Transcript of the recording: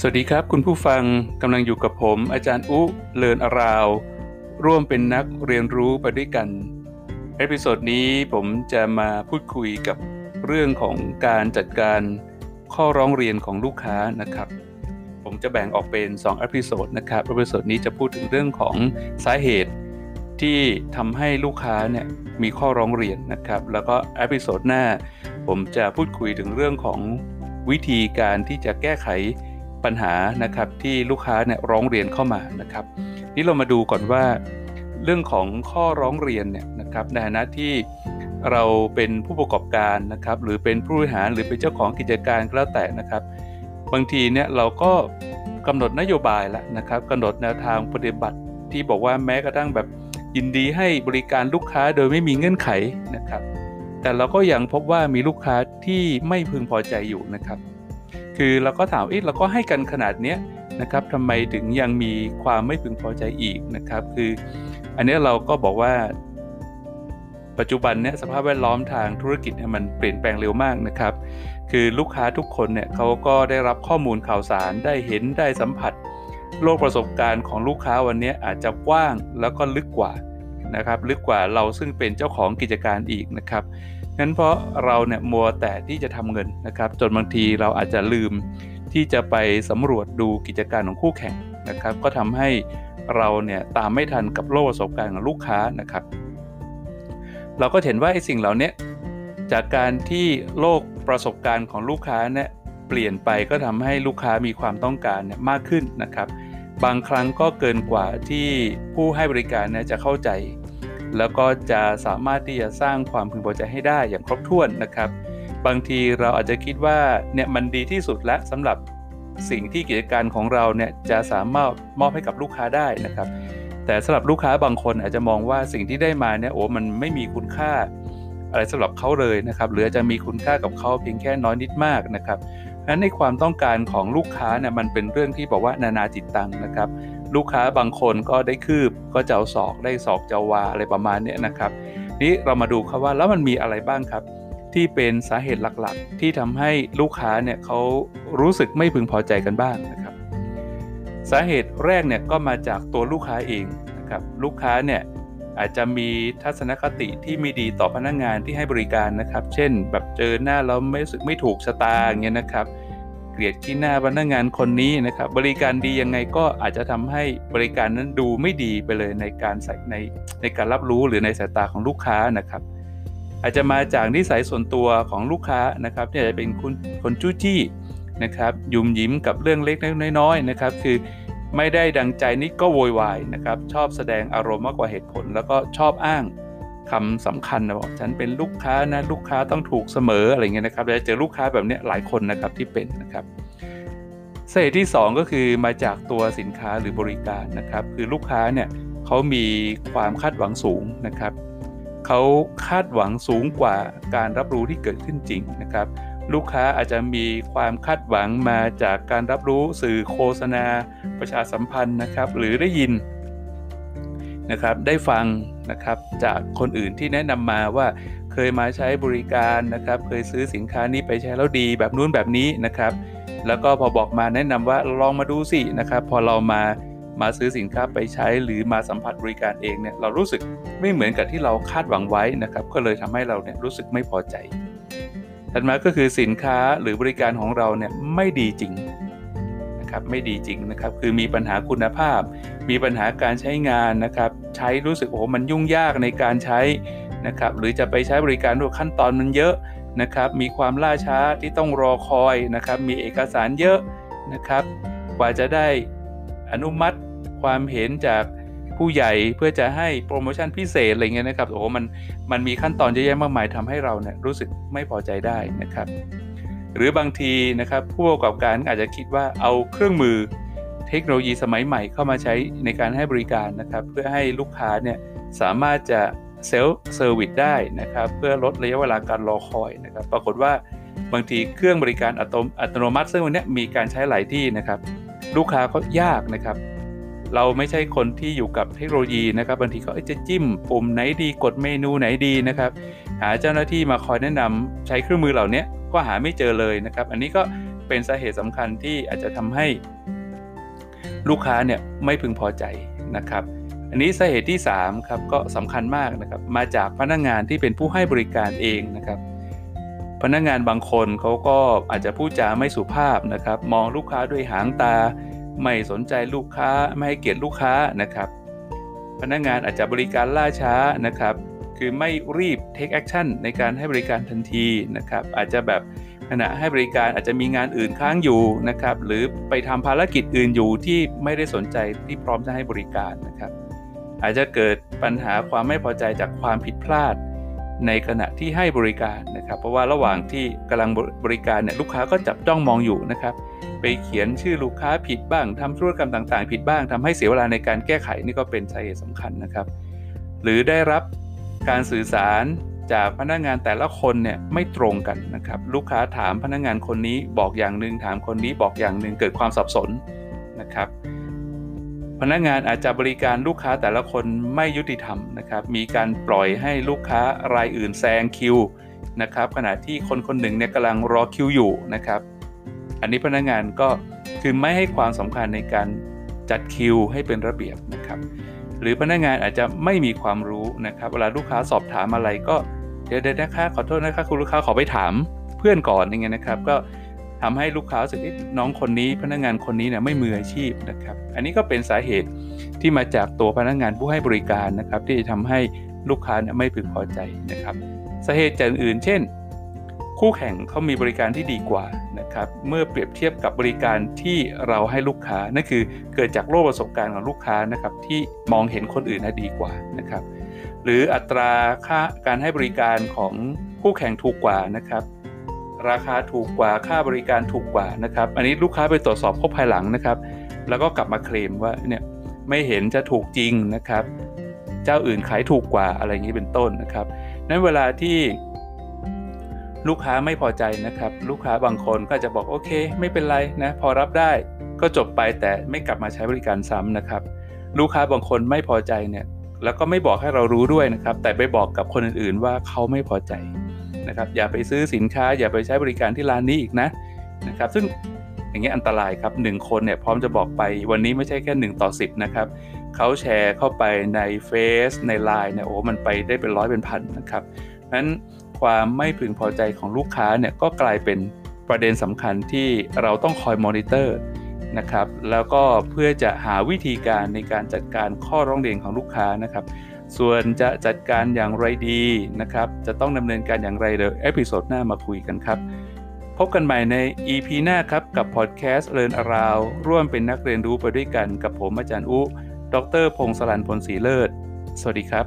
สวัสดีครับ คุณผู้ฟังกำลังอยู่กับผม อาจารย์อุเลินอาราว ร่วมเป็นนักเรียนรู้ไปด้วยกัน episode นี้ผมจะมาพูดคุยกับเรื่องของการจัดการข้อร้องเรียนของลูกค้านะครับ ผมจะแบ่งออกเป็น2 episode นะครับ episode นี้จะพูดถึงเรื่องของสาเหตุที่ทำให้ลูกค้าเนี่ยมีข้อร้องเรียนนะครับ แล้วก็ episode หน้า ผมจะพูดคุยถึงเรื่องของวิธีการที่จะแก้ไข ปัญหานะครับที่ลูกค้าเนี่ยร้องเรียนเข้ามานะครับ นี่เรามาดูก่อนว่าเรื่องของข้อร้องเรียนเนี่ยนะครับในฐานะที่เราเป็นผู้ประกอบการนะครับ หรือเป็นผู้บริหารหรือเป็นเจ้าของกิจการก็แล้วแต่นะครับ บางทีเนี่ยเราก็กำหนดนโยบายแล้วนะครับกำหนดแนวทางปฏิบัติที่บอกว่าแม้กระทั่งแบบยินดีให้บริการลูกค้าโดยไม่มีเงื่อนไขนะครับ แต่เราก็ยังพบว่ามีลูกค้าที่ไม่พึงพอใจอยู่นะครับ คือเราก็ถามเอ๊ะเราก็ให้กันขนาดเนี้ยนะครับทำไมถึงยังมีความไม่พึงพอใจอีกนะครับ คืออันนี้เราก็บอกว่า ปัจจุบันเนี่ยสภาพแวดล้อมทางธุรกิจเนี่ยมันเปลี่ยนแปลงเร็วมากนะครับ คือลูกค้าทุกคนเนี่ยเขาก็ได้รับข้อมูลข่าวสารได้เห็นได้สัมผัส โลกประสบการณ์ของลูกค้าวันนี้อาจจะกว้างแล้วก็ลึกกว่านะครับ ลึกกว่าเราซึ่งเป็นเจ้าของกิจการอีกนะครับ งั้นเพราะเราเนี่ยมัวแต่ที่จะทำเงินนะครับ จนบางทีเราอาจจะลืมที่จะไปสำรวจดูกิจการของคู่แข่งนะครับ ก็ทำให้เราเนี่ยตามไม่ทันกับโลกประสบการณ์ของลูกค้านะครับ เราก็เห็นว่าไอ้สิ่งเหล่านี้จากการที่โลกประสบการณ์ของลูกค้าเนี่ยเปลี่ยนไปก็ทำให้ลูกค้ามีความต้องการเนี่ยมากขึ้นนะครับ บางครั้งก็เกินกว่าที่ผู้ให้บริการเนี่ยจะเข้าใจ แล้วก็จะสามารถที่จะสร้างความพึงพอใจให้ได้อย่างครบถ้วนนะครับ บางทีเราอาจจะคิดว่าเนี่ยมันดีที่สุดแล้วสำหรับสิ่งที่กิจการของเราเนี่ยจะสามารถมอบให้กับลูกค้าได้นะครับ แต่สำหรับลูกค้าบางคนอาจจะมองว่าสิ่งที่ได้มาเนี่ยโอ้มันไม่มีคุณค่าอะไรสำหรับเขาเลยนะครับหรือจะมีคุณค่ากับเขาเพียงแค่น้อยนิดมากนะครับนั้นในความต้องการของลูกค้าเนี่ยมันเป็นเรื่องที่บอกว่านานาจิตตังนะครับ ลูกค้าบางคนก็ได้คืบก็จะเอาศอกได้ศอกจะวาอะไรประมาณนี้นะครับ นี้เรามาดูครับว่าแล้วมันมีอะไรบ้างครับ ที่เป็นสาเหตุหลักๆ ที่ทำให้ลูกค้าเนี่ยเขารู้สึกไม่พึงพอใจกันบ้างนะครับ สาเหตุแรกเนี่ยก็มาจากตัวลูกค้าเองนะครับลูกค้าเนี่ยอาจจะมีทัศนคติที่ไม่ดีต่อพนักงงานที่ให้บริการนะครับ เช่นแบบเจอหน้าแล้วไม่รู้สึกไม่ถูกชะตาอย่างเงี้ยนะครับ เกลียดขี้หน้าพนักงานคนนี้นะครับบริการดียังไงก็อาจจะทำให้บริการนั้นดูไม่ดีไปเลยในการใส่ในในการรับรู้หรือในสายตาของลูกค้านะครับ อาจจะมาจากนิสัยส่วนตัวของลูกค้านะครับที่อาจจะเป็นคนคนจู้จี้นะครับยุ่มยิ้มกับเรื่องเล็กน้อยๆนะครับ คือไม่ได้ดังใจนี่ก็โวยวายนะครับชอบแสดงอารมณ์มากกว่าเหตุผล แล้วก็ชอบอ้าง คำสำคัญนะบอกฉันเป็นลูกค้านะลูกค้าต้องถูกเสมออะไรเงี้ยนะครับจะเจอลูกค้าแบบนี้หลายคนนะครับที่เป็นนะครับสาเหตุที่ 2 ก็คือมาจากตัวสินค้าหรือบริการนะครับ คือลูกค้าเนี่ยเขามีความคาดหวังสูงนะครับเขาคาดหวังสูงกว่าการรับรู้ที่เกิดขึ้นจริงนะครับ ลูกค้าอาจจะมีความคาดหวังมาจากการรับรู้สื่อโฆษณา ประชาสัมพันธ์นะครับ หรือได้ยิน นะครับได้ฟังนะครับจากคนอื่นที่แนะนำมาว่าเคยมาใช้บริการนะครับ เคยซื้อสินค้านี้ไปใช้แล้วดีแบบนู้นแบบนี้นะครับ แล้วก็พอบอกมาแนะนำว่าลองมาดูสินะครับ พอเรามามาซื้อสินค้าไปใช้หรือมาสัมผัสบริการเองเนี่ยเรารู้สึกไม่เหมือนกับที่เราคาดหวังไว้นะครับ ก็เลยทำให้เราเนี่ยรู้สึกไม่พอใจ ถัดมาก็คือสินค้าหรือบริการของเราเนี่ยไม่ดีจริงนะครับไม่ดีจริงนะครับ คือมีปัญหาคุณภาพ มีปัญหาการใช้งานนะครับใช้รู้สึกโอ้มันยุ่งยากในการใช้นะครับหรือจะไปใช้บริการด้วยขั้นตอนมันเยอะนะครับมีความล่าช้าที่ต้องรอคอยนะครับมีเอกสารเยอะนะครับ กว่าจะได้อนุมัติความเห็นจากผู้ใหญ่เพื่อจะให้โปรโมชั่นพิเศษอะไรเงี้ยนะครับโอ้มันมันมีขั้นตอนเยอะแยะมากมายทำให้เราเนี่ยรู้สึกไม่พอใจได้นะครับ หรือบางทีนะครับผู้ประกอบการอาจจะคิดว่าเอาเครื่องมือ เทคโนโลยีสมัยใหม่เข้ามาใช้ในการให้บริการนะครับ เพื่อให้ลูกค้าเนี่ยสามารถจะ self service ได้นะครับ เพื่อลดระยะเวลาการรอคอยนะครับ ปรากฏว่าบางทีเครื่องบริการอัตโนมัติซึ่งวันนี้มีการใช้หลายที่นะครับ ลูกค้าก็ยากนะครับ เราไม่ใช่คนที่อยู่กับเทคโนโลยีนะครับบางทีเขาจะจิ้มปุ่มไหนดีกดเมนูไหนดีนะครับ หาเจ้าหน้าที่มาคอยแนะนำใช้เครื่องมือเหล่านี้ก็หาไม่เจอเลยนะครับ อันนี้ก็เป็นสาเหตุสำคัญที่อาจจะทำให้ ลูกค้าเนี่ยไม่พึงพอใจนะครับ อันนี้สาเหตุที่3ครับก็สำคัญมากนะครับมาจากพนักงงานที่เป็นผู้ให้บริการเองนะครับพนักงงานบางคนเขาก็อาจจะพูดจาไม่สุภาพนะครับ มองลูกค้าด้วยหางตา ไม่สนใจลูกค้าไม่ให้เกียรติลูกค้านะครับ พนักงงานอาจจะบริการล่าช้านะครับ คือไม่รีบ take action ในการให้บริการทันทีนะครับ อาจจะแบบ ขณะให้บริการอาจจะมีงานอื่นค้างอยู่นะครับ หรือไปทำภารกิจอื่นอยู่ที่ไม่ได้สนใจที่พร้อมจะให้บริการนะครับ อาจจะเกิดปัญหาความไม่พอใจจากความผิดพลาด ในขณะที่ให้บริการนะครับ เพราะว่าระหว่างที่กำลังบริการเนี่ยลูกค้าก็จับจ้องมองอยู่นะครับ ไปเขียนชื่อลูกค้าผิดบ้างทำธุรกรรมต่าง ๆ ผิดบ้างทำให้เสียเวลาในการแก้ไขนี่ก็เป็นสาเหตุสำคัญนะครับ หรือได้รับการสื่อสาร จากพนักงานแต่ละคนเนี่ยไม่ตรงกันนะครับลูกค้าถามพนักงานคนนี้บอกอย่างหนึ่งถามคนนี้บอกอย่างหนึ่งเกิดความสับสนนะครับพนักงานอาจจะบริการลูกค้าแต่ละคนไม่ยุติธรรมนะครับมีการปล่อยให้ลูกค้ารายอื่นแซงคิวนะครับขณะที่คนคนหนึ่งเนี่ยกำลังรอคิวอยู่นะครับอันนี้พนักงานก็คือไม่ให้ความสำคัญในการจัดคิวให้เป็นระเบียบนะครับหรือพนักงานอาจจะไม่มีความรู้นะครับ เวลาลูกค้าสอบถามอะไรก็ เดี๋ยวเดี๋ยวนะคะขอโทษนะคะคุณลูกค้าขอไปถามเพื่อนก่อนอย่างเงี้ยนะครับ ก็ทำให้ลูกค้ารู้สึกน้องคนนี้พนักงานคนนี้เนี่ยไม่มืออาชีพนะครับ อันนี้ก็เป็นสาเหตุที่มาจากตัวพนักงานผู้ให้บริการนะครับ ที่ทำให้ลูกค้าเนี่ยไม่พึงพอใจนะครับสาเหตุจากอื่น เช่น คู่แข่งเขามีบริการที่ดีกว่านะครับเมื่อเปรียบเทียบกับบริการที่เราให้ลูกค้านั่นคือเกิดจากโลกประสบการณ์ของลูกค้านะครับที่มองเห็นคนอื่นนะดีกว่านะครับ หรืออัตราค่าการให้บริการของคู่แข่งถูกกว่านะครับ ราคาถูกกว่าค่าบริการถูกกว่านะครับ อันนี้ลูกค้าไปตรวจสอบพบภายหลังนะครับ แล้วก็กลับมาเคลมว่าเนี่ยไม่เห็นจะถูกจริงนะครับ เจ้าอื่นขายถูกกว่าอะไรอย่างนี้เป็นต้นนะครับนั้นเวลาที่ลูกค้าไม่พอใจนะครับ ลูกค้าบางคนก็จะบอกโอเค ไม่เป็นไรนะพอรับได้ก็จบไปแต่ไม่กลับมาใช้บริการซ้ำนะครับ ลูกค้าบางคนไม่พอใจเนี่ย แล้วก็ไม่บอกให้เรารู้ด้วยนะครับ แต่ไปบอกกับคนอื่นๆว่าเขาไม่พอใจนะครับ อย่าไปซื้อสินค้า อย่าไปใช้บริการที่ร้านนี้อีกนะนะครับ ซึ่งอย่างเงี้ยอันตรายครับหนึ่งคนเนี่ยพร้อมจะบอกไปวันนี้ไม่ใช่แค่ 1 ต่อ 10 นะครับเขาแชร์เข้าไปในเฟซึ่งใน Line เนี่ยโอ้มันไปได้เป็นร้อยเป็นพันนะครับนั้นความไม่พึงพอใจของลูกค้าเนี่ยก็กลายเป็นประเด็นสำคัญที่เราต้องคอยมอนิเตอร์ นะครับ แล้วก็เพื่อจะหาวิธีการในการจัดการข้อร้องเรียนของลูกค้านะครับ ส่วนจะจัดการอย่างไรดีนะครับ จะต้องดำเนินการอย่างไรเดี๋ยว episode หน้ามาคุยกันครับ พบกันใหม่ใน EP หน้าครับ กับพอดแคสต์เรียนอาราว ร่วมเป็นนักเรียนรู้ไปด้วยกันกับผมอาจารย์อุ ดรพงศลันพลศรีเลิศ สวัสดีครับ